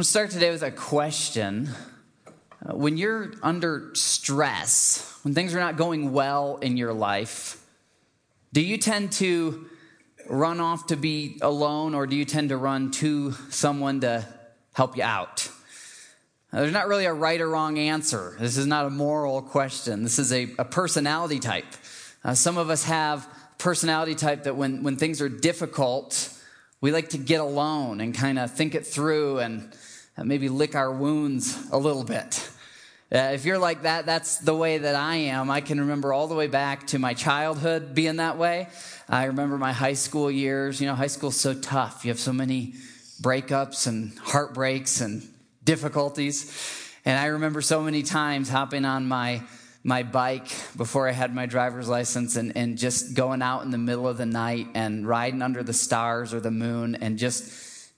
Going to start today with a question. Uh, when you're under stress, when things are not going well in your life, do you tend to run off to be alone or do you tend to run to someone to help you out? There's not really a right or wrong answer. This is not a moral question. This is a, a personality type. Uh, some of us have personality type that when, when things are difficult, we like to get alone and kind of think it through and maybe lick our wounds a little bit. Uh, if you're like that, that's the way that I am. I can remember all the way back to my childhood being that way. I remember my high school years. You know, high school's so tough. You have so many breakups and heartbreaks and difficulties. And I remember so many times hopping on my my bike before I had my driver's license and, and just going out in the middle of the night and riding under the stars or the moon and just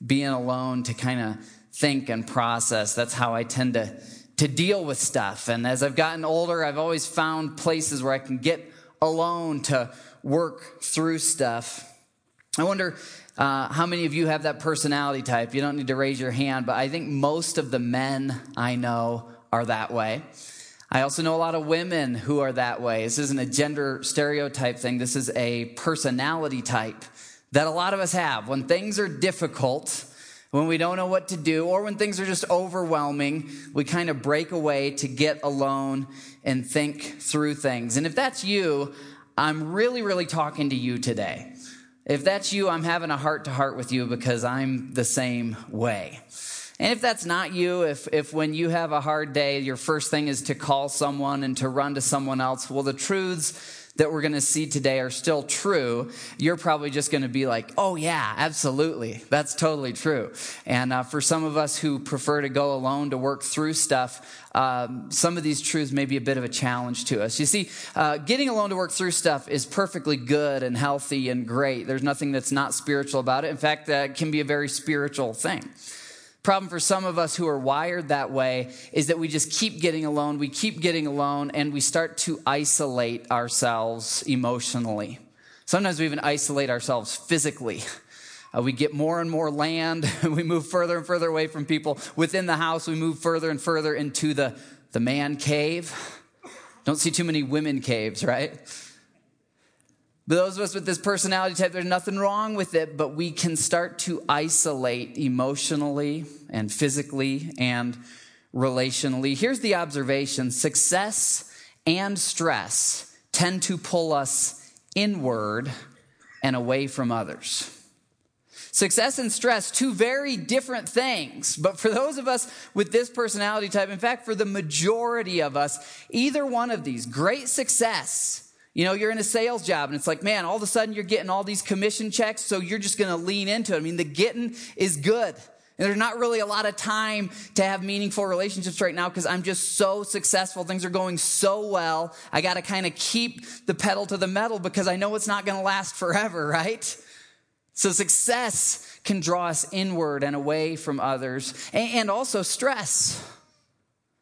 being alone to kind of think and process. That's how I tend to, to deal with stuff. And as I've gotten older, I've always found places where I can get alone to work through stuff. I wonder uh, how many of you have that personality type. You don't need to raise your hand, but I think most of the men I know are that way. I also know a lot of women who are that way. This isn't a gender stereotype thing, this is a personality type that a lot of us have. When things are difficult, when we don't know what to do, or when things are just overwhelming, we kind of break away to get alone and think through things. And if that's you, I'm really, really talking to you today. If that's you, I'm having a heart to heart with you because I'm the same way. And if that's not you, if, if when you have a hard day, your first thing is to call someone and to run to someone else, well, the truths that we're going to see today are still true, you're probably just going to be like, oh, yeah, absolutely. That's totally true. And uh, for some of us who prefer to go alone to work through stuff, um, some of these truths may be a bit of a challenge to us. You see, uh, getting alone to work through stuff is perfectly good and healthy and great. There's nothing that's not spiritual about it. In fact, that can be a very spiritual thing. Problem for some of us who are wired that way is that we just keep getting alone, we keep getting alone, and we start to isolate ourselves emotionally. Sometimes we even isolate ourselves physically. Uh, we get more and more land, we move further and further away from people. Within the house, we move further and further into the, the man cave. Don't see too many women caves, right? Those of us with this personality type, there's nothing wrong with it, but we can start to isolate emotionally and physically and relationally. Here's the observation success and stress tend to pull us inward and away from others. Success and stress, two very different things. But for those of us with this personality type, in fact, for the majority of us, either one of these, great success you know, you're in a sales job and it's like, man, all of a sudden you're getting all these commission checks, so you're just going to lean into it. I mean, the getting is good. And there's not really a lot of time to have meaningful relationships right now because I'm just so successful. Things are going so well. I got to kind of keep the pedal to the metal because I know it's not going to last forever, right? So success can draw us inward and away from others and also stress.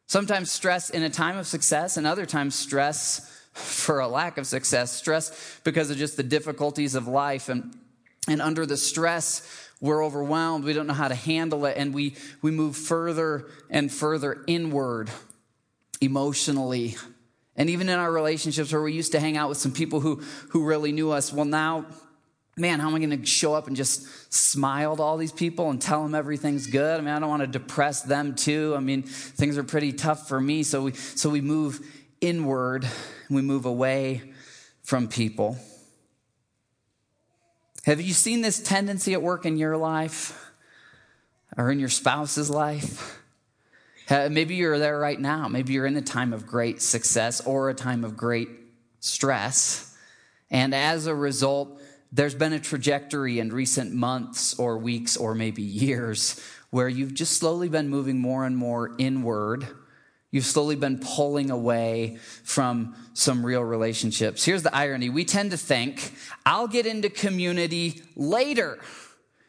Sometimes stress in a time of success and other times stress for a lack of success, stress because of just the difficulties of life. And, and under the stress, we're overwhelmed. We don't know how to handle it. And we, we move further and further inward emotionally. And even in our relationships where we used to hang out with some people who, who really knew us, well, now, man, how am I going to show up and just smile to all these people and tell them everything's good? I mean, I don't want to depress them too. I mean, things are pretty tough for me. So we, so we move inward we move away from people. Have you seen this tendency at work in your life or in your spouse's life? Maybe you're there right now. Maybe you're in a time of great success or a time of great stress. And as a result, there's been a trajectory in recent months or weeks or maybe years where you've just slowly been moving more and more inward You've slowly been pulling away from some real relationships. Here's the irony we tend to think, I'll get into community later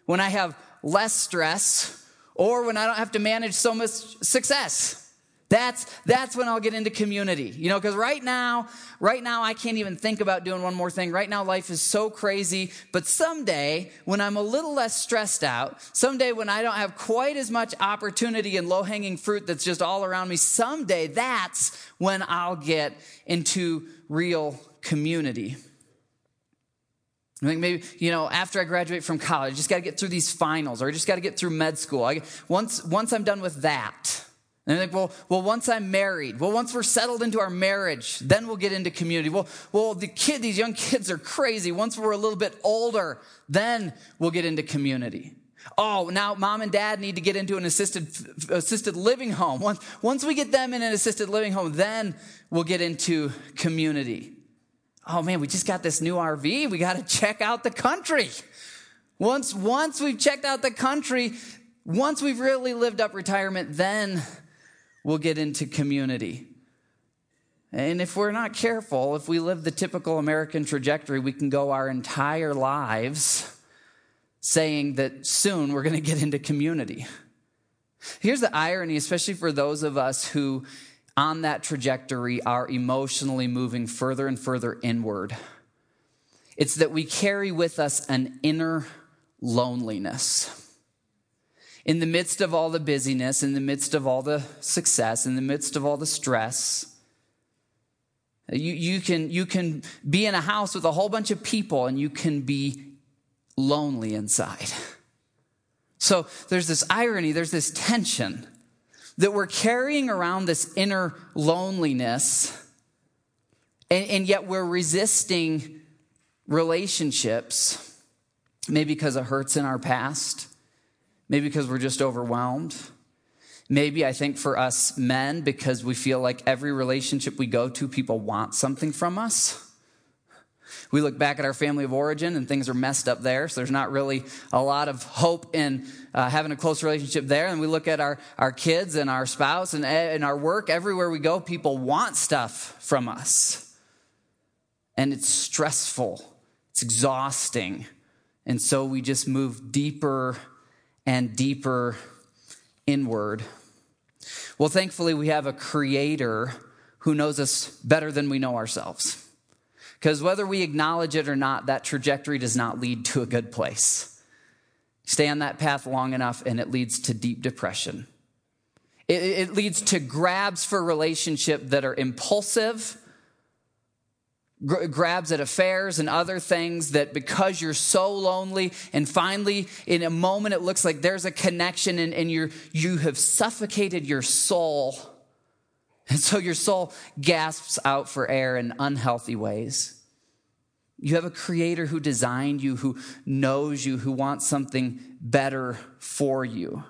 when I have less stress or when I don't have to manage so much success. That's, that's when I'll get into community. You know, because right now, right now, I can't even think about doing one more thing. Right now, life is so crazy. But someday, when I'm a little less stressed out, someday when I don't have quite as much opportunity and low hanging fruit that's just all around me, someday that's when I'll get into real community. I think maybe, you know, after I graduate from college, I just got to get through these finals or I just got to get through med school. I, once, once I'm done with that, and they're like, well, well, once I'm married, well, once we're settled into our marriage, then we'll get into community. Well, well, the kid, these young kids are crazy. Once we're a little bit older, then we'll get into community. Oh, now mom and dad need to get into an assisted assisted living home. Once, once we get them in an assisted living home, then we'll get into community. Oh man, we just got this new RV. We got to check out the country. Once, once we've checked out the country, once we've really lived up retirement, then we'll get into community. And if we're not careful, if we live the typical American trajectory, we can go our entire lives saying that soon we're going to get into community. Here's the irony, especially for those of us who, on that trajectory, are emotionally moving further and further inward. It's that we carry with us an inner loneliness in the midst of all the busyness, in the midst of all the success, in the midst of all the stress, you, you, can, you can be in a house with a whole bunch of people and you can be lonely inside. So there's this irony, there's this tension that we're carrying around this inner loneliness, and, and yet we're resisting relationships, maybe because of hurts in our past Maybe because we're just overwhelmed. Maybe I think for us men, because we feel like every relationship we go to, people want something from us. We look back at our family of origin and things are messed up there, so there's not really a lot of hope in uh, having a close relationship there. And we look at our, our kids and our spouse and, and our work, everywhere we go, people want stuff from us. And it's stressful, it's exhausting. And so we just move deeper and deeper inward. Well, thankfully, we have a creator who knows us better than we know ourselves. Because whether we acknowledge it or not, that trajectory does not lead to a good place. Stay on that path long enough, and it leads to deep depression. It, leads to grabs for relationship that are impulsive grabs at affairs and other things that because you're so lonely and finally in a moment it looks like there's a connection and, and you're, you have suffocated your soul. And so your soul gasps out for air in unhealthy ways. You have a creator who designed you who knows you who wants something better for you.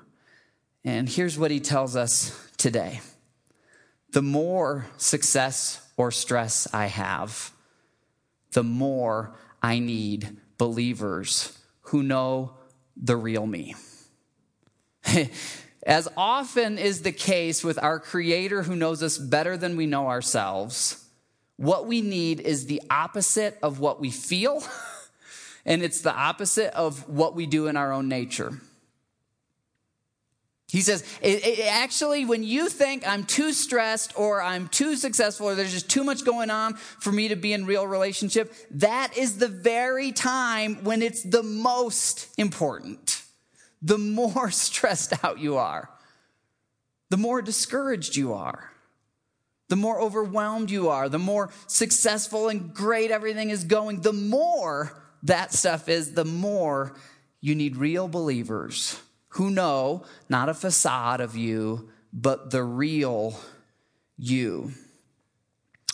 And here's what he tells us today. The more success or stress i have the more I need believers who know the real me. As often is the case with our Creator who knows us better than we know ourselves, what we need is the opposite of what we feel, and it's the opposite of what we do in our own nature. He says, it, it, actually, when you think I'm too stressed or I'm too successful or there's just too much going on for me to be in real relationship, that is the very time when it's the most important. The more stressed out you are, the more discouraged you are, the more overwhelmed you are, the more successful and great everything is going, the more that stuff is, the more you need real believers who know not a facade of you, but the real you.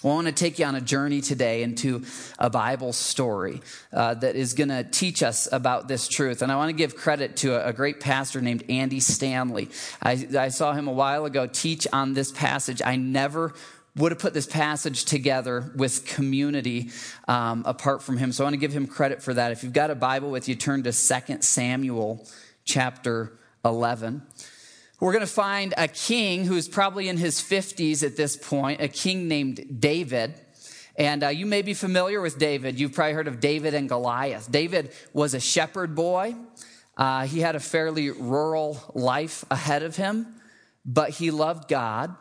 Well, I want to take you on a journey today into a Bible story uh, that is going to teach us about this truth. And I want to give credit to a, great pastor named Andy Stanley. I, I saw him a while ago teach on this passage. I never would have put this passage together with community um, apart from him. So I want to give him credit for that. If you've got a Bible with you, turn to 2 Samuel chapter 11. We're going to find a king who's probably in his 50s at this point, a king named David. And uh, you may be familiar with David. You've probably heard of David and Goliath. David was a shepherd boy. Uh, he had a fairly rural life ahead of him, but he loved God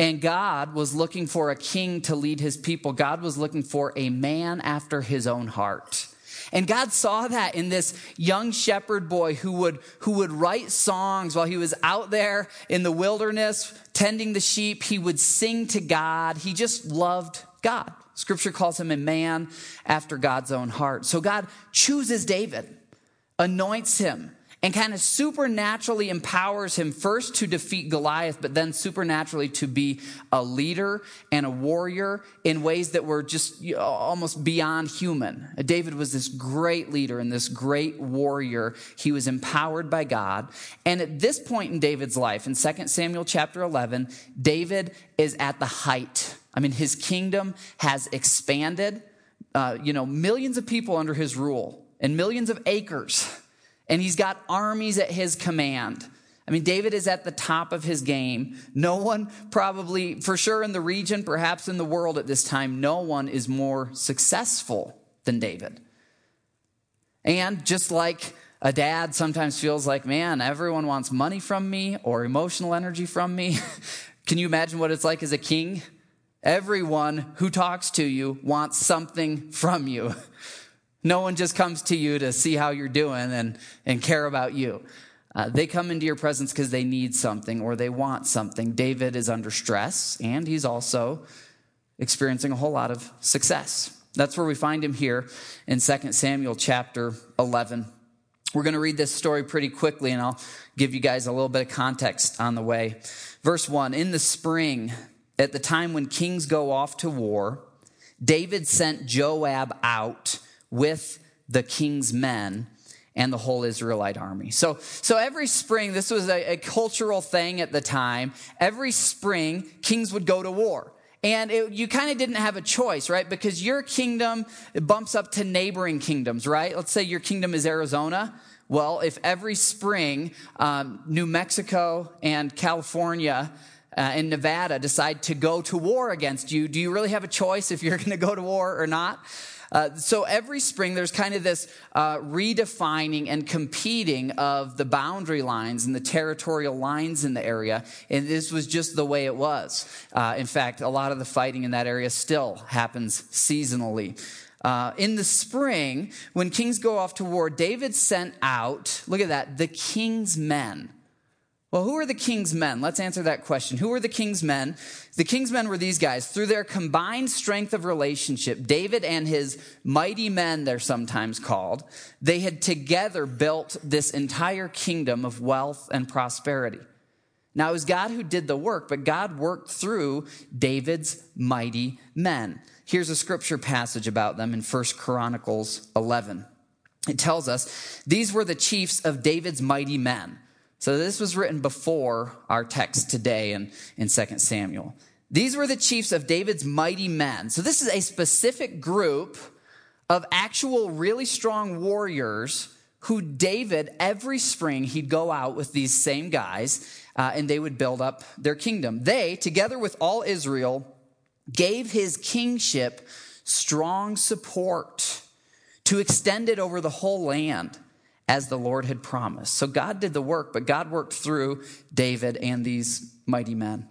And God was looking for a king to lead his people. God was looking for a man after his own heart. And God saw that in this young shepherd boy who would, who would write songs while he was out there in the wilderness tending the sheep. He would sing to God. He just loved God. Scripture calls him a man after God's own heart. So God chooses David, anoints him, and kind of supernaturally empowers him first to defeat Goliath, but then supernaturally to be a leader and a warrior in ways that were just almost beyond human. David was this great leader and this great warrior. He was empowered by God. And at this point in David's life, in 2 Samuel chapter 11, David is at the height. I mean, his kingdom has expanded. Uh, you know, millions of people under his rule and millions of acres and he's got armies at his command. I mean, David is at the top of his game. No one, probably for sure in the region, perhaps in the world at this time, no one is more successful than David. And just like a dad sometimes feels like, man, everyone wants money from me or emotional energy from me. Can you imagine what it's like as a king? Everyone who talks to you wants something from you. No one just comes to you to see how you're doing and, and care about you. Uh, they come into your presence because they need something or they want something. David is under stress and he's also experiencing a whole lot of success. That's where we find him here in 2 Samuel chapter 11. We're going to read this story pretty quickly and I'll give you guys a little bit of context on the way. Verse 1 In the spring, at the time when kings go off to war, David sent Joab out with the king's men and the whole Israelite army. So, so every spring, this was a, a cultural thing at the time. Every spring, kings would go to war. And it, you kind of didn't have a choice, right? Because your kingdom bumps up to neighboring kingdoms, right? Let's say your kingdom is Arizona. Well, if every spring um, New Mexico and California uh, and Nevada decide to go to war against you, do you really have a choice if you're going to go to war or not? Uh, so every spring, there's kind of this uh, redefining and competing of the boundary lines and the territorial lines in the area. And this was just the way it was. Uh, in fact, a lot of the fighting in that area still happens seasonally. Uh, in the spring, when kings go off to war, David sent out, look at that, the king's men. Well, who are the king's men? Let's answer that question. Who are the king's men? The king's men were these guys. Through their combined strength of relationship, David and his mighty men, they're sometimes called, they had together built this entire kingdom of wealth and prosperity. Now, it was God who did the work, but God worked through David's mighty men. Here's a scripture passage about them in 1 Chronicles 11. It tells us, These were the chiefs of David's mighty men. So this was written before our text today in, in 2 Samuel. These were the chiefs of David's mighty men. So this is a specific group of actual really strong warriors who David, every spring, he'd go out with these same guys uh, and they would build up their kingdom. They, together with all Israel, gave his kingship strong support to extend it over the whole land as the Lord had promised. So God did the work, but God worked through David and these mighty men.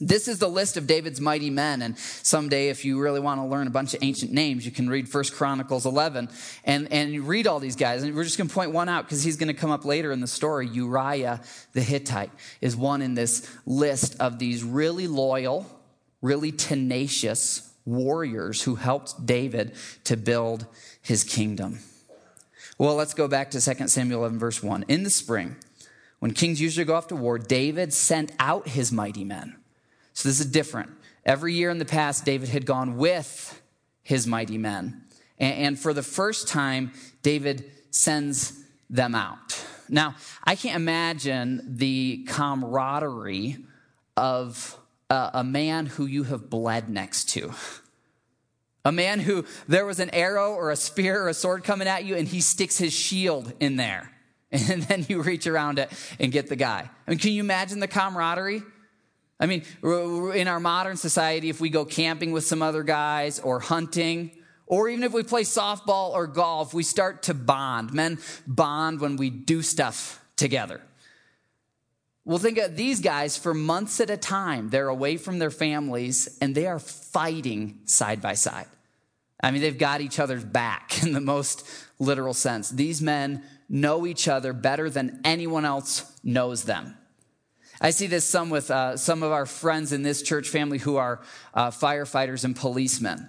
This is the list of David's mighty men. And someday, if you really want to learn a bunch of ancient names, you can read First Chronicles 11 and, and read all these guys. And we're just going to point one out because he's going to come up later in the story. Uriah the Hittite is one in this list of these really loyal, really tenacious warriors who helped David to build his kingdom. Well, let's go back to 2 Samuel 11, verse 1. In the spring, when kings usually go off to war, David sent out his mighty men. So this is different. Every year in the past, David had gone with his mighty men. And for the first time, David sends them out. Now, I can't imagine the camaraderie of a man who you have bled next to. A man who there was an arrow or a spear or a sword coming at you and he sticks his shield in there. And then you reach around it and get the guy. I mean, can you imagine the camaraderie? I mean, in our modern society, if we go camping with some other guys or hunting, or even if we play softball or golf, we start to bond. Men bond when we do stuff together. Well, think of these guys for months at a time. They're away from their families and they are fighting side by side. I mean, they've got each other's back in the most literal sense. These men know each other better than anyone else knows them. I see this some with uh, some of our friends in this church family who are uh, firefighters and policemen.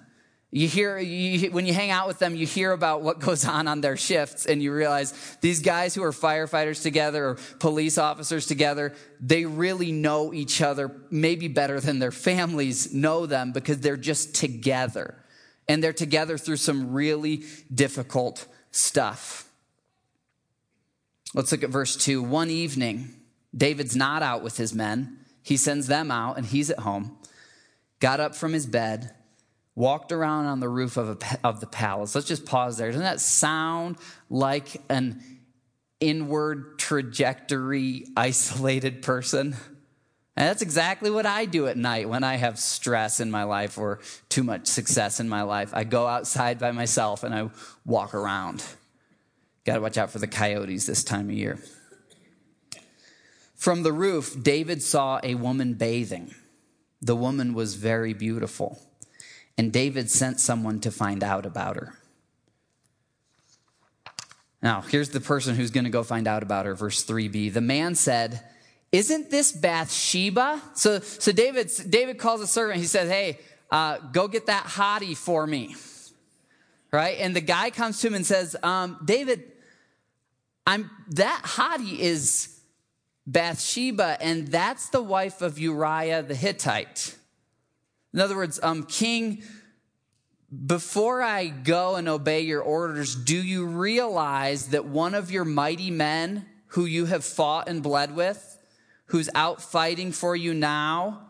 You hear, you, when you hang out with them, you hear about what goes on on their shifts, and you realize these guys who are firefighters together or police officers together, they really know each other maybe better than their families know them because they're just together. And they're together through some really difficult stuff. Let's look at verse 2. One evening, David's not out with his men, he sends them out, and he's at home, got up from his bed walked around on the roof of, a, of the palace. Let's just pause there. Doesn't that sound like an inward trajectory, isolated person? And that's exactly what I do at night when I have stress in my life or too much success in my life. I go outside by myself and I walk around. Got to watch out for the coyotes this time of year. From the roof, David saw a woman bathing. The woman was very beautiful and David sent someone to find out about her. Now, here's the person who's going to go find out about her, verse 3b. The man said, Isn't this Bathsheba? So, so David, David calls a servant. He says, Hey, uh, go get that hottie for me. Right? And the guy comes to him and says, um, David, I'm, that hottie is Bathsheba, and that's the wife of Uriah the Hittite. In other words, um, King, before I go and obey your orders, do you realize that one of your mighty men who you have fought and bled with, who's out fighting for you now,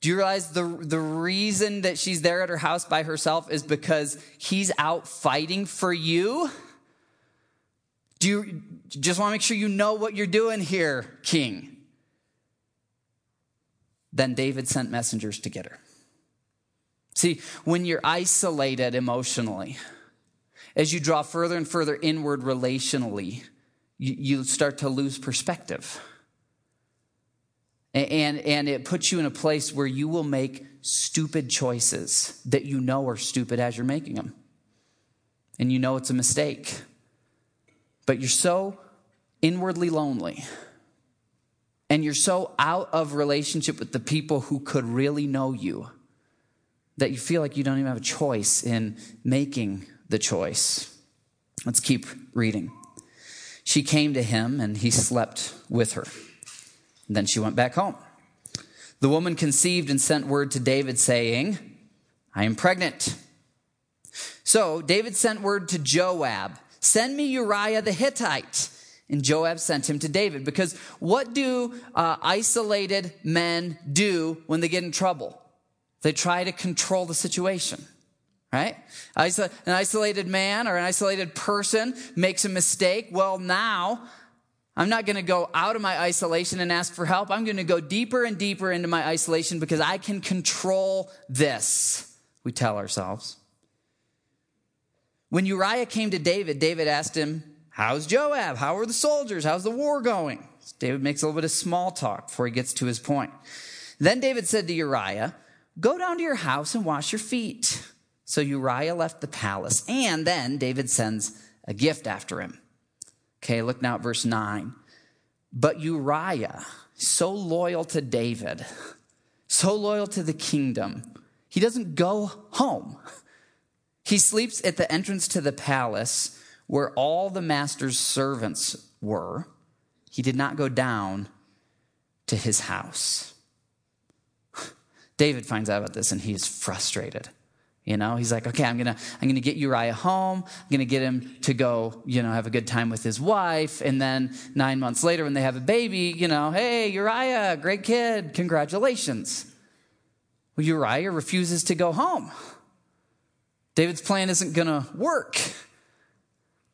do you realize the, the reason that she's there at her house by herself is because he's out fighting for you? Do you just want to make sure you know what you're doing here, king? Then David sent messengers to get her. See, when you're isolated emotionally, as you draw further and further inward relationally, you, you start to lose perspective. And, and it puts you in a place where you will make stupid choices that you know are stupid as you're making them. And you know it's a mistake. But you're so inwardly lonely. And you're so out of relationship with the people who could really know you that you feel like you don't even have a choice in making the choice. Let's keep reading. She came to him and he slept with her. then she went back home. The woman conceived and sent word to David saying, I am pregnant. So David sent word to Joab, send me Uriah the Hittite. And Joab sent him to David because what do uh, isolated men do when they get in trouble? They try to control the situation, right? An isolated man or an isolated person makes a mistake. Well, now I'm not going to go out of my isolation and ask for help. I'm going to go deeper and deeper into my isolation because I can control this, we tell ourselves. When Uriah came to David, David asked him, How's Joab? How are the soldiers? How's the war going? David makes a little bit of small talk before he gets to his point. Then David said to Uriah, Go down to your house and wash your feet. So Uriah left the palace, and then David sends a gift after him. Okay, look now at verse 9. But Uriah, so loyal to David, so loyal to the kingdom, he doesn't go home. He sleeps at the entrance to the palace where all the master's servants were. He did not go down to his house. David finds out about this and he's frustrated. You know, he's like, okay, I'm gonna, I'm gonna get Uriah home. I'm gonna get him to go, you know, have a good time with his wife. And then nine months later, when they have a baby, you know, hey, Uriah, great kid, congratulations. Well, Uriah refuses to go home. David's plan isn't gonna work.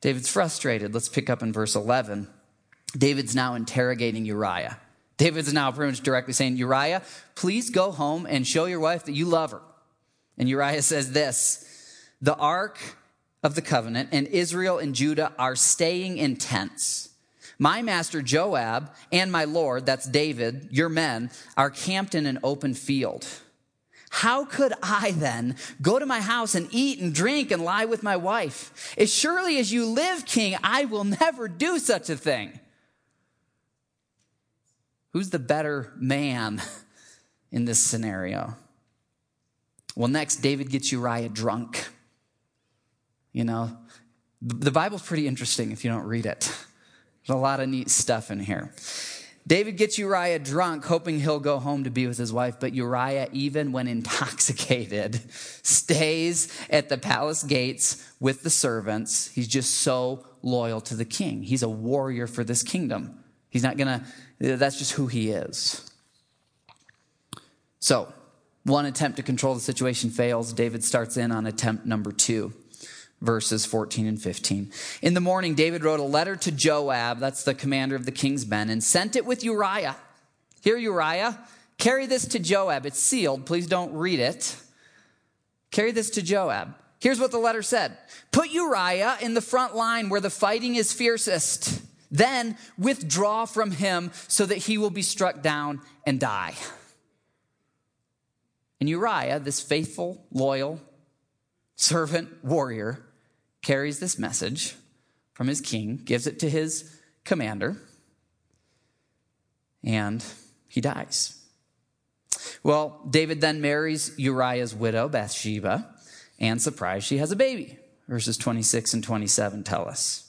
David's frustrated. Let's pick up in verse 11. David's now interrogating Uriah. David's now pretty much directly saying, Uriah, please go home and show your wife that you love her. And Uriah says this The ark of the covenant and Israel and Judah are staying in tents, My master Joab and my Lord, that's David, your men, are camped in an open field. How could I then go to my house and eat and drink and lie with my wife? As surely as you live, king, I will never do such a thing. Who's the better man in this scenario? Well, next, David gets Uriah drunk. You know, the Bible's pretty interesting if you don't read it. There's a lot of neat stuff in here. David gets Uriah drunk, hoping he'll go home to be with his wife, but Uriah, even when intoxicated, stays at the palace gates with the servants. He's just so loyal to the king. He's a warrior for this kingdom. He's not gonna, that's just who he is. So, one attempt to control the situation fails. David starts in on attempt number two verses 14 and 15. In the morning, David wrote a letter to Joab, that's the commander of the king's men, and sent it with Uriah. Here, Uriah, carry this to Joab. It's sealed. Please don't read it. Carry this to Joab. Here's what the letter said Put Uriah in the front line where the fighting is fiercest. Then withdraw from him so that he will be struck down and die. And Uriah, this faithful, loyal servant warrior, carries this message from his king, gives it to his commander, and he dies. Well, David then marries Uriah's widow, Bathsheba, and surprise, she has a baby. Verses 26 and 27 tell us.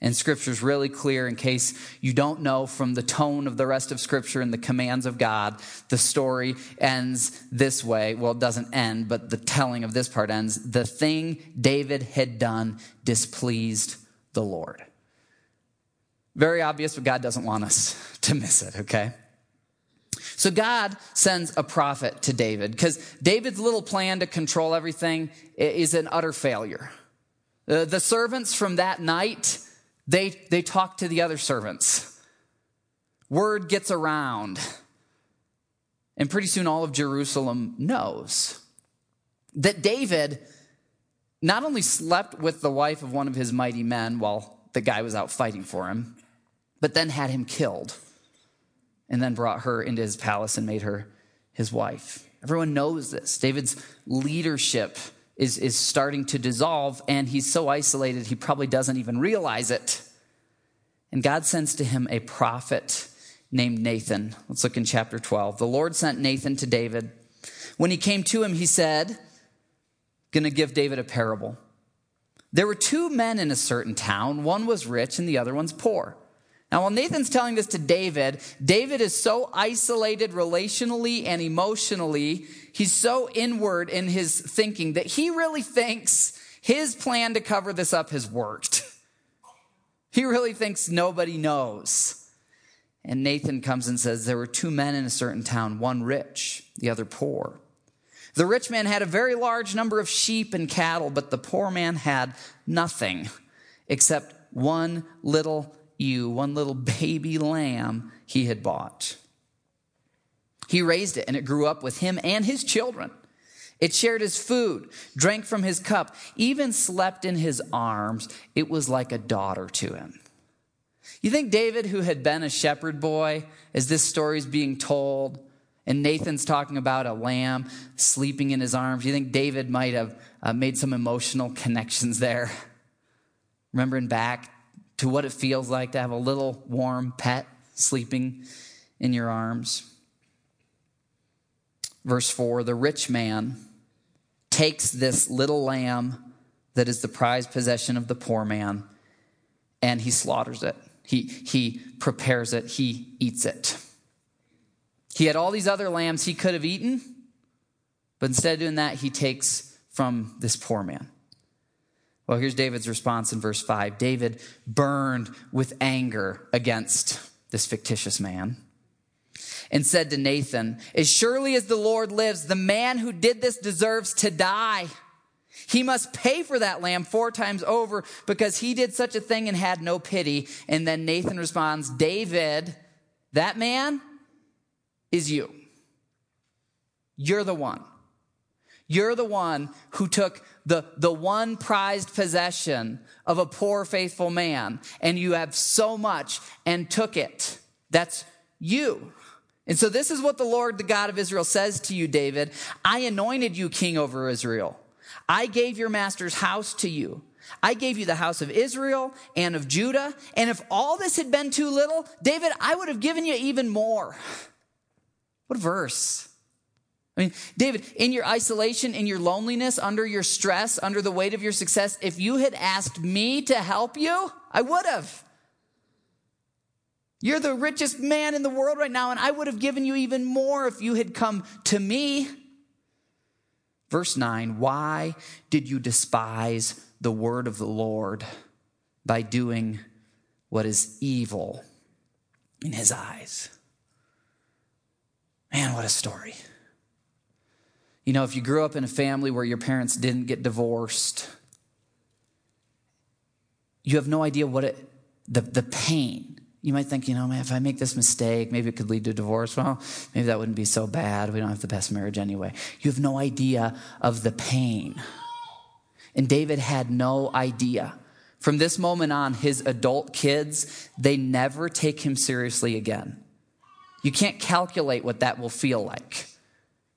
And scripture's really clear in case you don't know from the tone of the rest of scripture and the commands of God. The story ends this way. Well, it doesn't end, but the telling of this part ends. The thing David had done displeased the Lord. Very obvious, but God doesn't want us to miss it, okay? So God sends a prophet to David because David's little plan to control everything is an utter failure. Uh, the servants from that night they, they talk to the other servants. Word gets around. And pretty soon, all of Jerusalem knows that David not only slept with the wife of one of his mighty men while the guy was out fighting for him, but then had him killed and then brought her into his palace and made her his wife. Everyone knows this. David's leadership is, is starting to dissolve, and he's so isolated he probably doesn't even realize it. And God sends to him a prophet named Nathan. Let's look in chapter 12. The Lord sent Nathan to David. When he came to him, he said, to give David a parable. There were two men in a certain town. One was rich and the other one's poor. Now, while Nathan's telling this to David, David is so isolated relationally and emotionally, he's so inward in his thinking that he really thinks his plan to cover this up has worked. He really thinks nobody knows. And Nathan comes and says, There were two men in a certain town, one rich, the other poor. The rich man had a very large number of sheep and cattle, but the poor man had nothing except one little ewe, one little baby lamb he had bought. He raised it, and it grew up with him and his children. It shared his food, drank from his cup, even slept in his arms. It was like a daughter to him. You think David, who had been a shepherd boy, as this story is being told, and Nathan's talking about a lamb sleeping in his arms, you think David might have uh, made some emotional connections there? Remembering back to what it feels like to have a little warm pet sleeping in your arms. Verse 4 The rich man takes this little lamb that is the prized possession of the poor man and he slaughters it. He, he prepares it, he eats it. He had all these other lambs he could have eaten, but instead of doing that, he takes from this poor man. Well, here's David's response in verse 5 David burned with anger against this fictitious man and said to Nathan, As surely as the Lord lives, the man who did this deserves to die. He must pay for that lamb four times over because he did such a thing and had no pity. And then Nathan responds, David, that man is you. You're the one. You're the one who took the, the one prized possession of a poor, faithful man, and you have so much and took it. That's you. And so, this is what the Lord, the God of Israel, says to you, David I anointed you king over Israel. I gave your master's house to you. I gave you the house of Israel and of Judah. And if all this had been too little, David, I would have given you even more. What a verse. I mean, David, in your isolation, in your loneliness, under your stress, under the weight of your success, if you had asked me to help you, I would have. You're the richest man in the world right now, and I would have given you even more if you had come to me. Verse 9 Why did you despise the word of the Lord by doing what is evil in his eyes? Man, what a story. You know, if you grew up in a family where your parents didn't get divorced, you have no idea what it, the, the pain. You might think, you know, if I make this mistake, maybe it could lead to divorce. Well, maybe that wouldn't be so bad. We don't have the best marriage anyway. You have no idea of the pain. And David had no idea. From this moment on, his adult kids, they never take him seriously again. You can't calculate what that will feel like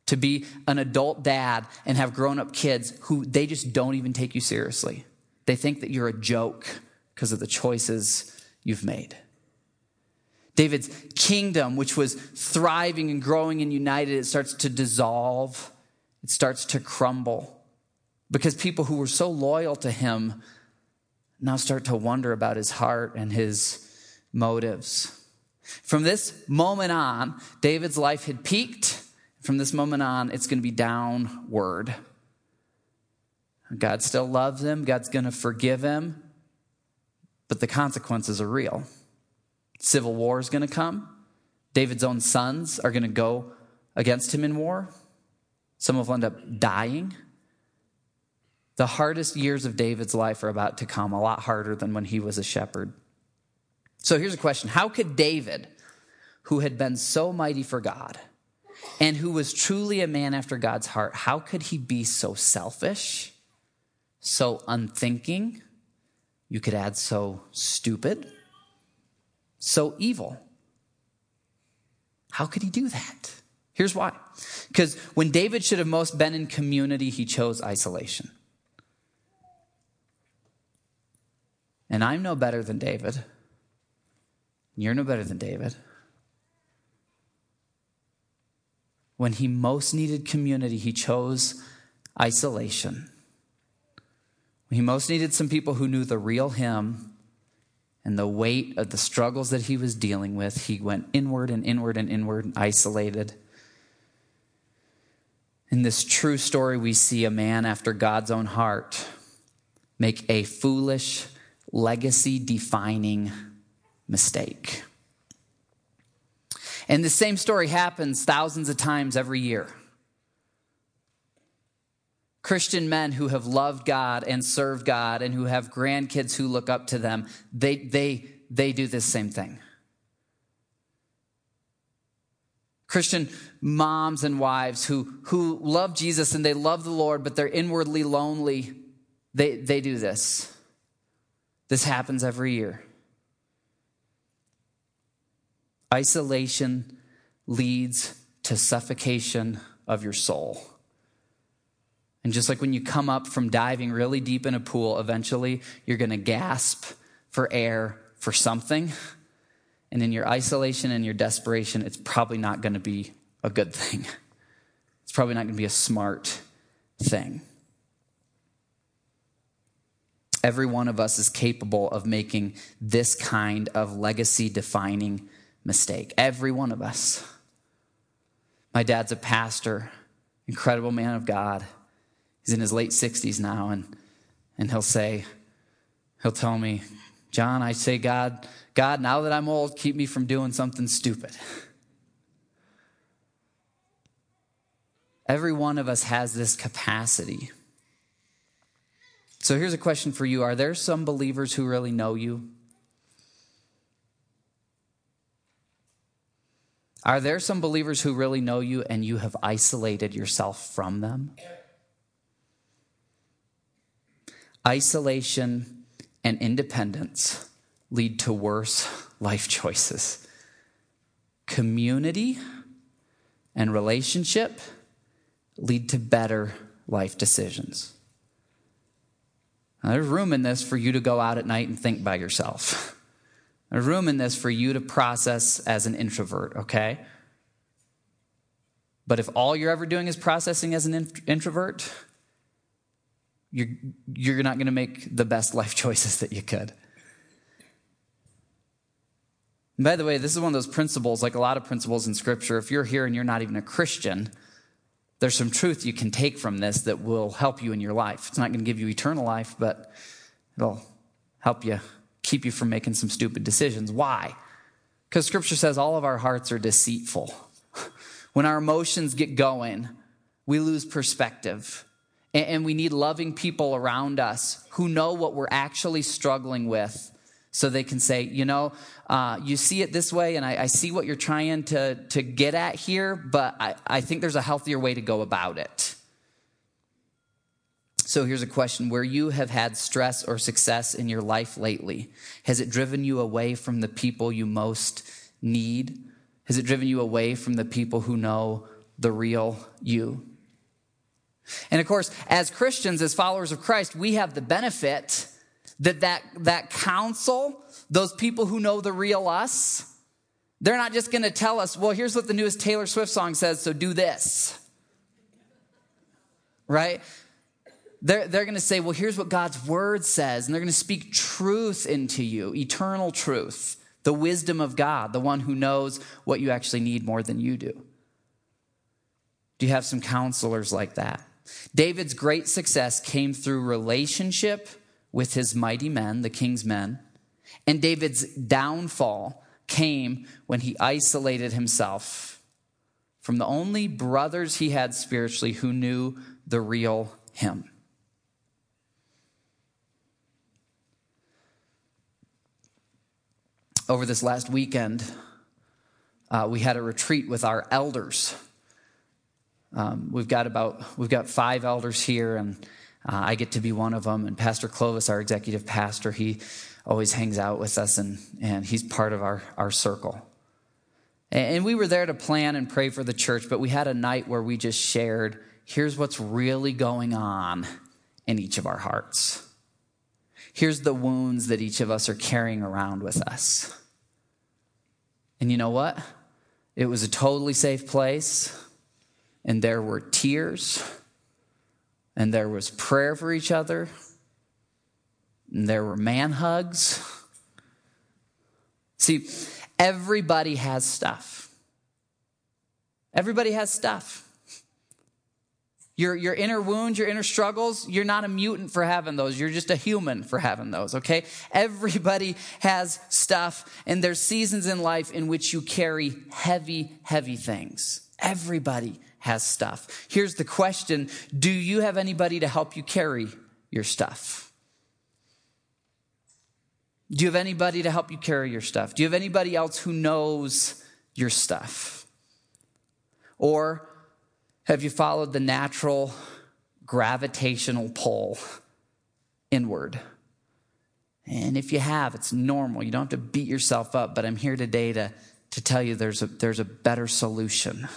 to be an adult dad and have grown up kids who they just don't even take you seriously. They think that you're a joke because of the choices you've made. David's kingdom, which was thriving and growing and united, it starts to dissolve. It starts to crumble because people who were so loyal to him now start to wonder about his heart and his motives. From this moment on, David's life had peaked from this moment on, it's going to be downward. God still loves him, God's going to forgive him, but the consequences are real. Civil war is going to come. David's own sons are going to go against him in war. Some of will end up dying. The hardest years of David's life are about to come, a lot harder than when he was a shepherd. So here's a question How could David, who had been so mighty for God, and who was truly a man after God's heart, how could he be so selfish, so unthinking? You could add so stupid, so evil. How could he do that? Here's why. Because when David should have most been in community, he chose isolation. And I'm no better than David. You're no better than David. when he most needed community, he chose isolation. When he most needed some people who knew the real him and the weight of the struggles that he was dealing with, he went inward and inward and inward and isolated. In this true story, we see a man after God's own heart make a foolish, legacy defining mistake. And the same story happens thousands of times every year. Christian men who have loved God and served God and who have grandkids who look up to them, they, they, they do this same thing. Christian moms and wives who, who love Jesus and they love the Lord, but they're inwardly lonely, they, they do this. This happens every year. Isolation leads to suffocation of your soul. And just like when you come up from diving really deep in a pool, eventually you're going to gasp for air for something. And in your isolation and your desperation, it's probably not going to be a good thing. It's probably not going to be a smart thing. Every one of us is capable of making this kind of legacy defining mistake. Every one of us. My dad's a pastor, incredible man of God. He's in his late 60s now, and, and he'll say, he'll tell me, John, I say, God, God, now that I'm old, keep me from doing something stupid. Every one of us has this capacity. So here's a question for you Are there some believers who really know you? Are there some believers who really know you and you have isolated yourself from them? Isolation and independence lead to worse life choices. Community and relationship lead to better life decisions. Now, there's room in this for you to go out at night and think by yourself. There's room in this for you to process as an introvert, okay? But if all you're ever doing is processing as an introvert, you're, you're not going to make the best life choices that you could. And by the way, this is one of those principles, like a lot of principles in Scripture. If you're here and you're not even a Christian, there's some truth you can take from this that will help you in your life. It's not going to give you eternal life, but it'll help you keep you from making some stupid decisions. Why? Because Scripture says all of our hearts are deceitful. When our emotions get going, we lose perspective. And we need loving people around us who know what we're actually struggling with so they can say, you know, uh, you see it this way, and I, I, see what you're trying to, to get at here, but I, I think there's a healthier way to go about it. So here's a question Where you have had stress or success in your life lately, has it driven you away from the people you most need? Has it driven you away from the people who know the real you? And of course, as Christians, as followers of Christ, we have the benefit that that, that counsel, those people who know the real us, they're not just going to tell us, well, here's what the newest Taylor Swift song says, so do this. Right? They're, they're going to say, well, here's what God's word says. And they're going to speak truth into you, eternal truth, the wisdom of God, the one who knows what you actually need more than you do. Do you have some counselors like that? David's great success came through relationship with his mighty men, the king's men. And David's downfall came when he isolated himself from the only brothers he had spiritually who knew the real him. Over this last weekend, uh, we had a retreat with our elders. Um, we've got about we've got five elders here, and uh, I get to be one of them. And Pastor Clovis, our executive pastor, he always hangs out with us and, and he's part of our, our circle. And we were there to plan and pray for the church, but we had a night where we just shared here's what's really going on in each of our hearts. Here's the wounds that each of us are carrying around with us. And you know what? It was a totally safe place, and there were tears and there was prayer for each other, and there were man hugs. See, everybody has stuff. Everybody has stuff. Your, your inner wounds, your inner struggles, you're not a mutant for having those. You're just a human for having those, okay? Everybody has stuff, and there's seasons in life in which you carry heavy, heavy things. Everybody has stuff. Here's the question Do you have anybody to help you carry your stuff? Do you have anybody to help you carry your stuff? Do you have anybody else who knows your stuff? Or have you followed the natural gravitational pull inward? And if you have, it's normal. You don't have to beat yourself up, but I'm here today to, to tell you there's a, there's a better solution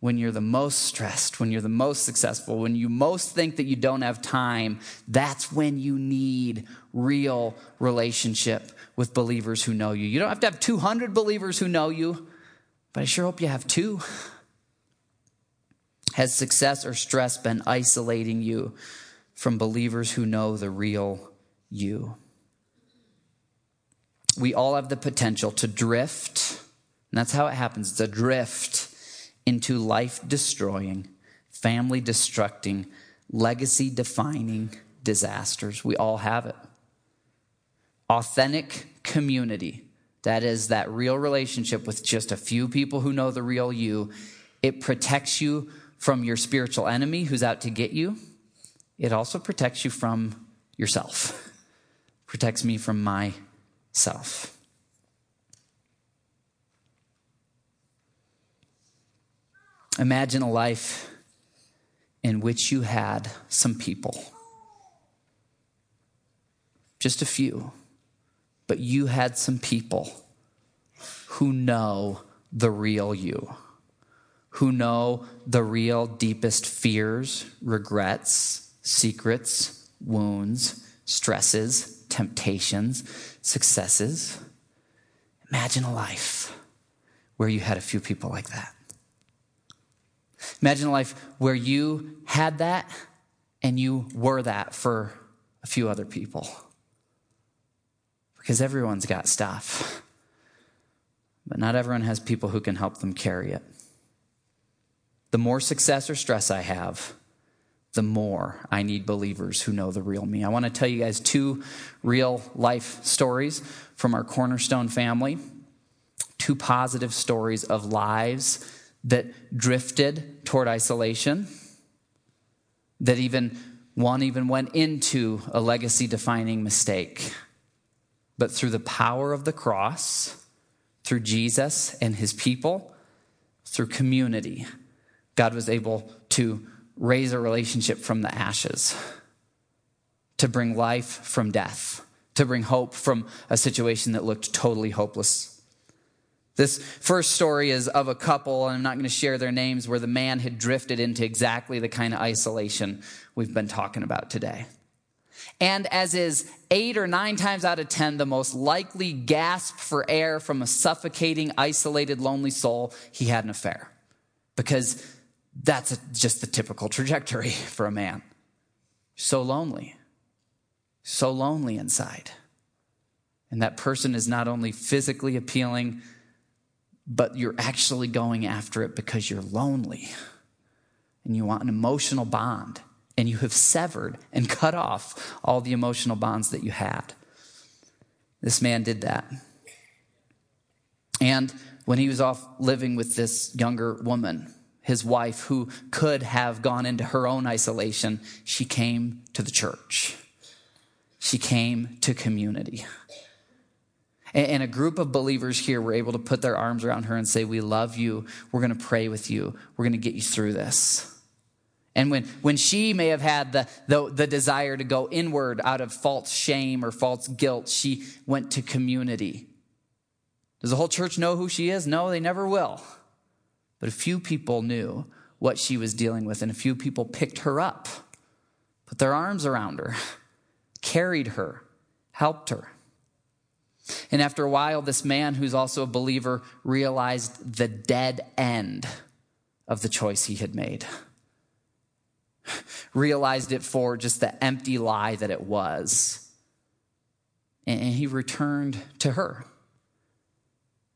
when you're the most stressed, when you're the most successful, when you most think that you don't have time, that's when you need real relationship with believers who know you. You don't have to have 200 believers who know you, but I sure hope you have two. Has success or stress been isolating you from believers who know the real you? We all have the potential to drift, and that's how it happens. It's a drift into life destroying, family destructing, legacy defining disasters. We all have it. Authentic community, that is, that real relationship with just a few people who know the real you, it protects you from your spiritual enemy who's out to get you. It also protects you from yourself, protects me from myself. Imagine a life in which you had some people just a few, but you had some people who know the real you, who know the real deepest fears, regrets, secrets, wounds, stresses, temptations, successes. Imagine a life where you had a few people like that. Imagine a life where you had that and you were that for a few other people. Because everyone's got stuff, but not everyone has people who can help them carry it. The more success or stress I have, the more I need believers who know the real me. I want to tell you guys two real life stories from our Cornerstone family, two positive stories of lives that drifted toward isolation, that even one even went into a legacy defining mistake. But through the power of the cross, through Jesus and his people, through community, God was able to raise a relationship from the ashes, to bring life from death, to bring hope from a situation that looked totally hopeless this first story is of a couple, and I'm not going to share their names, where the man had drifted into exactly the kind of isolation we've been talking about today. And as is eight or nine times out of ten, the most likely gasp for air from a suffocating, isolated, lonely soul, he had an affair. Because that's just the typical trajectory for a man. So lonely. So lonely inside. And that person is not only physically appealing, but you're actually going after it because you're lonely and you want an emotional bond and you have severed and cut off all the emotional bonds that you had. This man did that. And when he was off living with this younger woman, his wife, who could have gone into her own isolation, she came to the church. She came to community. And a group of believers here were able to put their arms around her and say, We love you. We're going to pray with you. We're going to get you through this. And when, when she may have had the, the, the, desire to go inward out of false shame or false guilt, she went to community. Does the whole church know who she is? No, they never will. But a few people knew what she was dealing with, and a few people picked her up, put their arms around her, carried her, helped her. And after a while, this man, who's also a believer, realized the dead end of the choice he had made. realized it for just the empty lie that it was. And he returned to her.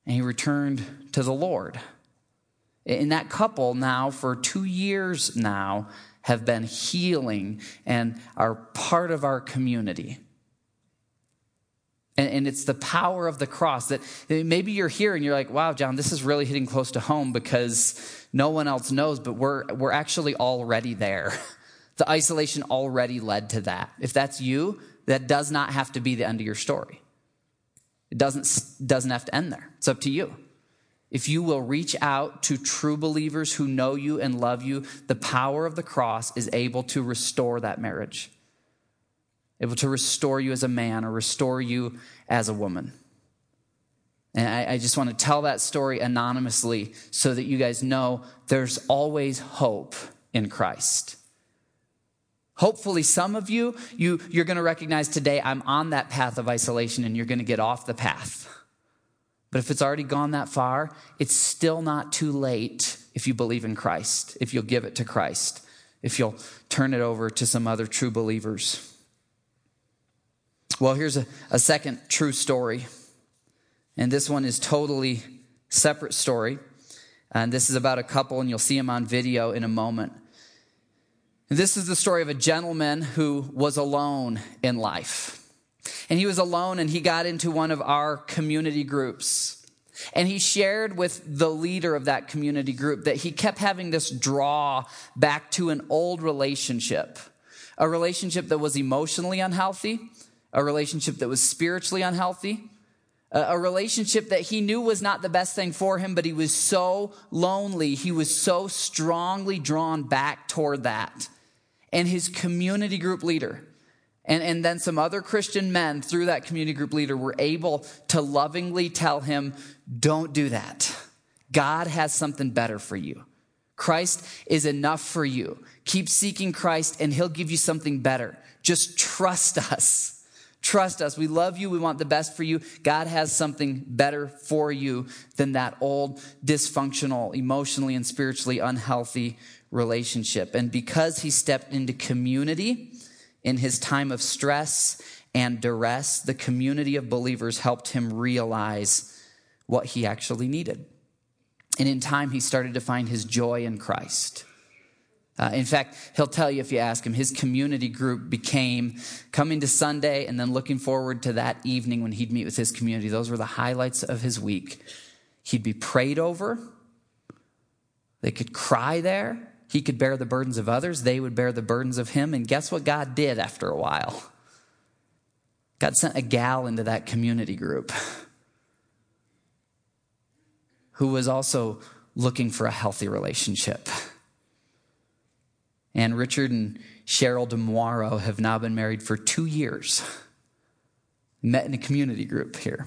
And he returned to the Lord. And that couple now, for two years now, have been healing and are part of our community. And, and, it's the power of the cross that maybe you're here and you're like, wow, John, this is really hitting close to home because no one else knows, but we're, we're actually already there. The isolation already led to that. If that's you, that does not have to be the end of your story. It doesn't, doesn't have to end there. It's up to you. If you will reach out to true believers who know you and love you, the power of the cross is able to restore that marriage able to restore you as a man or restore you as a woman. And I, I, just want to tell that story anonymously so that you guys know there's always hope in Christ. Hopefully, some of you, you you're going to recognize today I'm on that path of isolation and you're going to get off the path. But if it's already gone that far, it's still not too late if you believe in Christ, if you'll give it to Christ, if you'll turn it over to some other true believers. Well, here's a, a second true story. And this one is totally separate story. And this is about a couple, and you'll see them on video in a moment. This is the story of a gentleman who was alone in life. And he was alone and he got into one of our community groups. And he shared with the leader of that community group that he kept having this draw back to an old relationship, a relationship that was emotionally unhealthy, a relationship that was spiritually unhealthy, a relationship that he knew was not the best thing for him, but he was so lonely. He was so strongly drawn back toward that. And his community group leader And, and then some other Christian men, through that community group leader, were able to lovingly tell him, Don't do that. God has something better for you. Christ is enough for you. Keep seeking Christ, and he'll give you something better. Just trust us. Trust us. We love you. We want the best for you. God has something better for you than that old, dysfunctional, emotionally and spiritually unhealthy relationship. And because he stepped into community in his time of stress and duress, the community of believers helped him realize what he actually needed. And in time, he started to find his joy in Christ. Uh, in fact, he'll tell you if you ask him, his community group became coming to Sunday and then looking forward to that evening when he'd meet with his community. Those were the highlights of his week. He'd be prayed over. They could cry there. He could bear the burdens of others. They would bear the burdens of him. And guess what God did after a while? God sent a gal into that community group who was also looking for a healthy relationship. And Richard and Cheryl DeMoiro have now been married for two years. Met in a community group here.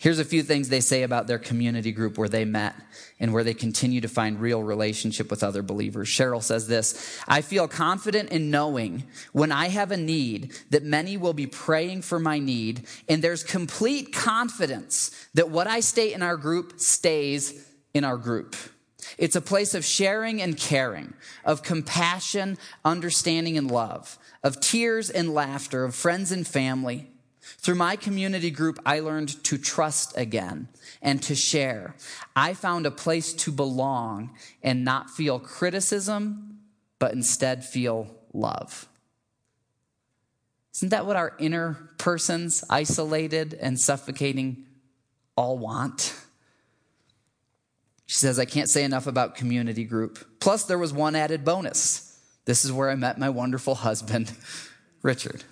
Here's a few things they say about their community group where they met and where they continue to find real relationship with other believers. Cheryl says this I feel confident in knowing when I have a need that many will be praying for my need, and there's complete confidence that what I state in our group stays in our group. It's a place of sharing and caring, of compassion, understanding, and love, of tears and laughter, of friends and family. Through my community group, I learned to trust again and to share. I found a place to belong and not feel criticism, but instead feel love. Isn't that what our inner persons, isolated and suffocating, all want? She says, I can't say enough about community group. Plus, there was one added bonus. This is where I met my wonderful husband, Richard.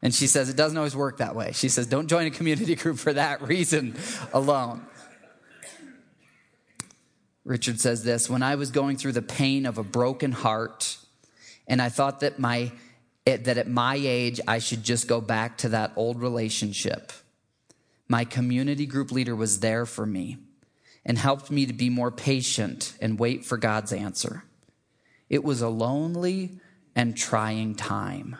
And she says, it doesn't always work that way. She says, don't join a community group for that reason alone. Richard says this When I was going through the pain of a broken heart, and I thought that, my, that at my age I should just go back to that old relationship, my community group leader was there for me and helped me to be more patient and wait for God's answer. It was a lonely and trying time.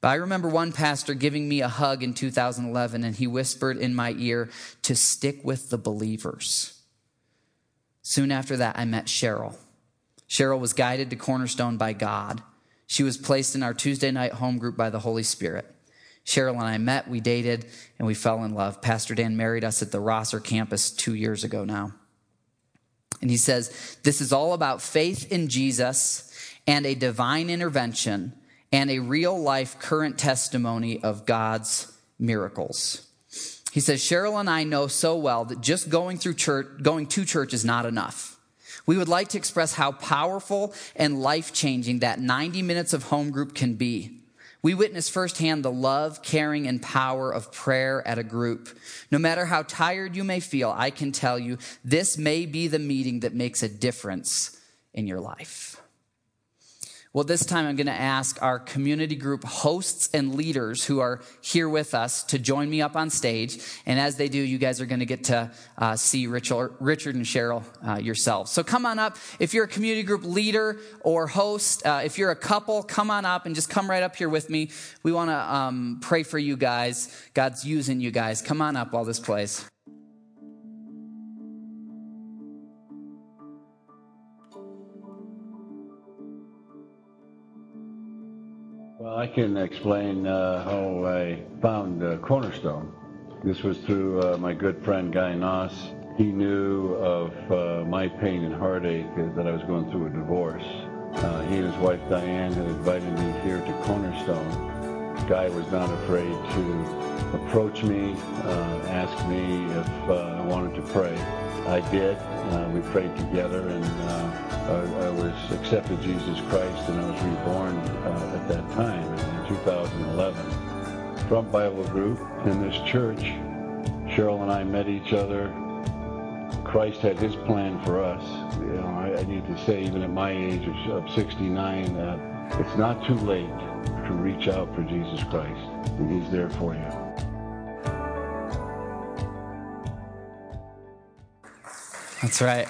But I remember one pastor giving me a hug in 2011, and he whispered in my ear to stick with the believers. Soon after that, I met Cheryl. Cheryl was guided to Cornerstone by God. She was placed in our Tuesday night home group by the Holy Spirit. Cheryl and I met, we dated, and we fell in love. Pastor Dan married us at the Rosser campus two years ago now. And he says, This is all about faith in Jesus and a divine intervention and a real life current testimony of God's miracles. He says, Cheryl and I know so well that just going through church, going to church is not enough. We would like to express how powerful and life changing that 90 minutes of home group can be. We witness firsthand the love, caring, and power of prayer at a group. No matter how tired you may feel, I can tell you this may be the meeting that makes a difference in your life. Well, this time I'm going to ask our community group hosts and leaders who are here with us to join me up on stage. And as they do, you guys are going to get to uh, see Richard, Richard and Cheryl uh, yourselves. So come on up. If you're a community group leader or host, uh, if you're a couple, come on up and just come right up here with me. We want to um, pray for you guys. God's using you guys. Come on up while this plays. I can explain uh, how I found uh, Cornerstone. This was through uh, my good friend Guy Noss. He knew of uh, my pain and heartache that I was going through a divorce. Uh, he and his wife Diane had invited me here to Cornerstone. Guy was not afraid to approach me, uh, ask me if I wanted to pray. I did. we prayed together and I, I, was accepted Jesus Christ and I was reborn uh, at that time in 2011 from Bible Group in this church. Cheryl and I met each other. Christ had His plan for us. You know, I, I need to say, even at my age of, of 69, uh, It's not too late to reach out for Jesus Christ, and He's there for you. That's right.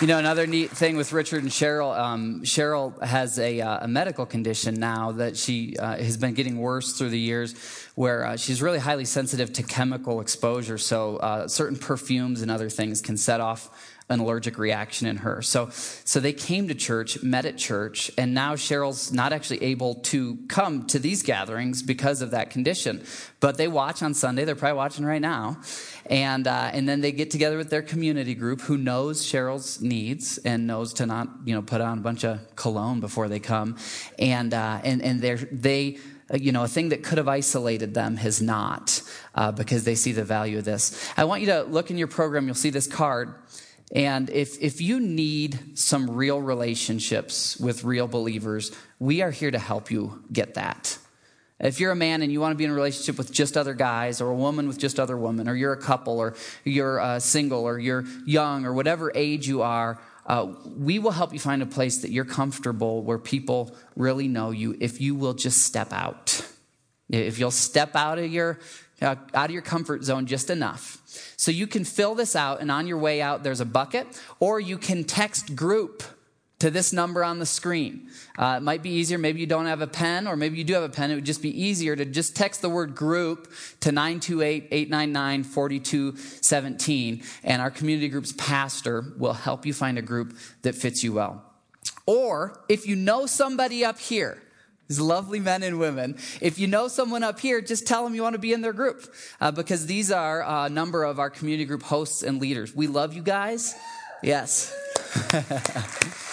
You know, another neat thing with Richard and Cheryl, um, Cheryl has a, uh, a, medical condition now that she uh, has been getting worse through the years where uh, she's really highly sensitive to chemical exposure. So, uh, certain perfumes and other things can set off an allergic reaction in her. So, so they came to church, met at church, and now Cheryl's not actually able to come to these gatherings because of that condition. But they watch on Sunday. They're probably watching right now, and uh, and then they get together with their community group who knows Cheryl's needs and knows to not you know put on a bunch of cologne before they come, and uh, and and they they uh, you know, a thing that could have isolated them has not uh, because they see the value of this. I want you to look in your program, you'll see this card. And if, if you need some real relationships with real believers, we are here to help you get that. If you're a man and you want to be in a relationship with just other guys, or a woman with just other women, or you're a couple, or you're uh, single, or you're young, or whatever age you are, uh, we will help you find a place that you're comfortable where people really know you if you will just step out. If you'll step out of your, out of your comfort zone just enough so you can fill this out, and on your way out, there's a bucket, or you can text group to this number on the screen. Uh, it might be easier. Maybe you don't have a pen, or maybe you do have a pen. It would just be easier to just text the word group to 928 899 4217, and our community group's pastor will help you find a group that fits you well. Or if you know somebody up here, these lovely men and women. If you know someone up here, just tell them you want to be in their group uh, because these are a number of our community group hosts and leaders. We love you guys. Yes.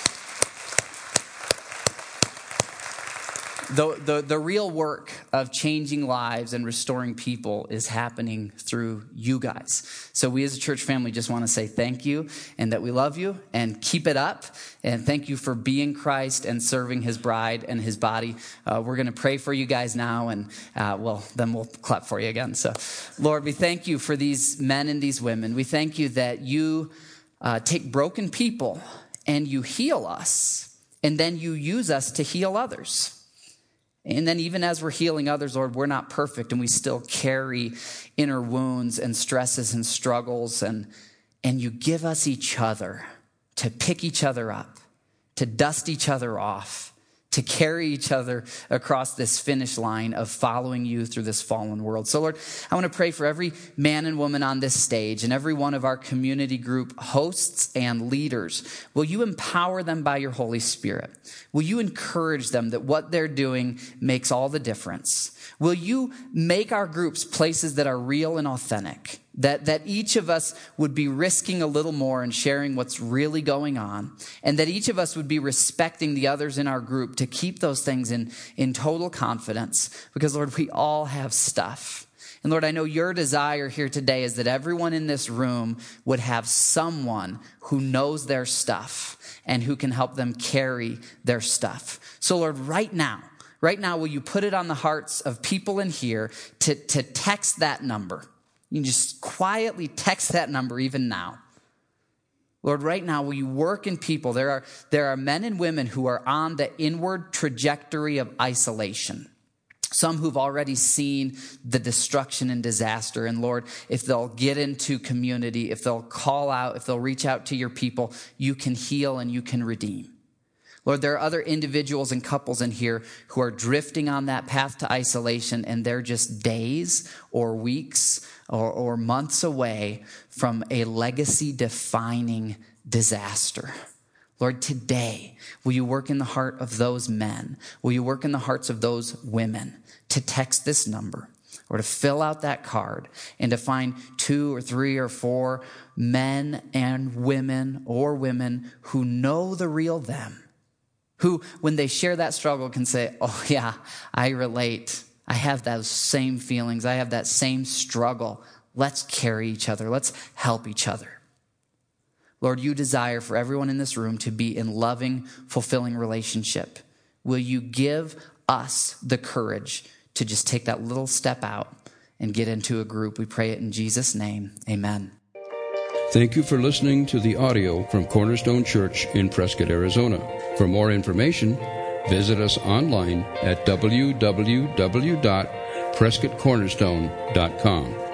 the, the, the real work of changing lives and restoring people is happening through you guys. So, we as a church family just want to say thank you and that we love you and keep it up. And thank you for being Christ and serving his bride and his body. Uh, we're going to pray for you guys now, and uh, well, then we'll clap for you again. So, Lord, we thank you for these men and these women. We thank you that you uh, take broken people and you heal us, and then you use us to heal others. And then, even as we're healing others, Lord, we're not perfect and we still carry inner wounds and stresses and struggles. And, and you give us each other to pick each other up, to dust each other off, to carry each other across this finish line of following you through this fallen world. So, Lord, I want to pray for every man and woman on this stage and every one of our community group hosts and leaders. Will you empower them by your Holy Spirit? Will you encourage them that what they're doing makes all the difference? Will you make our groups places that are real and authentic? That, that each of us would be risking a little more and sharing what's really going on, and that each of us would be respecting the others in our group to keep those things in, in total confidence. Because, Lord, we all have stuff. And Lord, I know your desire here today is that everyone in this room would have someone who knows their stuff and who can help them carry their stuff. So, Lord, right now, right now, will you put it on the hearts of people in here to, to text that number? You can just quietly text that number even now. Lord, right now, will you work in people? There are, there are men and women who are on the inward trajectory of isolation. Some who've already seen the destruction and disaster. And Lord, if they'll get into community, if they'll call out, if they'll reach out to your people, you can heal and you can redeem. Lord, there are other individuals and couples in here who are drifting on that path to isolation and they're just days or weeks or, or months away from a legacy defining disaster. Lord, today, will you work in the heart of those men? Will you work in the hearts of those women to text this number or to fill out that card and to find two or three or four men and women or women who know the real them who, when they share that struggle, can say, Oh, yeah, I relate. I have those same feelings. I have that same struggle. Let's carry each other. Let's help each other. Lord, you desire for everyone in this room to be in loving, fulfilling relationship. Will you give us the courage to just take that little step out and get into a group? We pray it in Jesus' name. Amen. Thank you for listening to the audio from Cornerstone Church in Prescott, Arizona. For more information, visit us online at www.prescottcornerstone.com.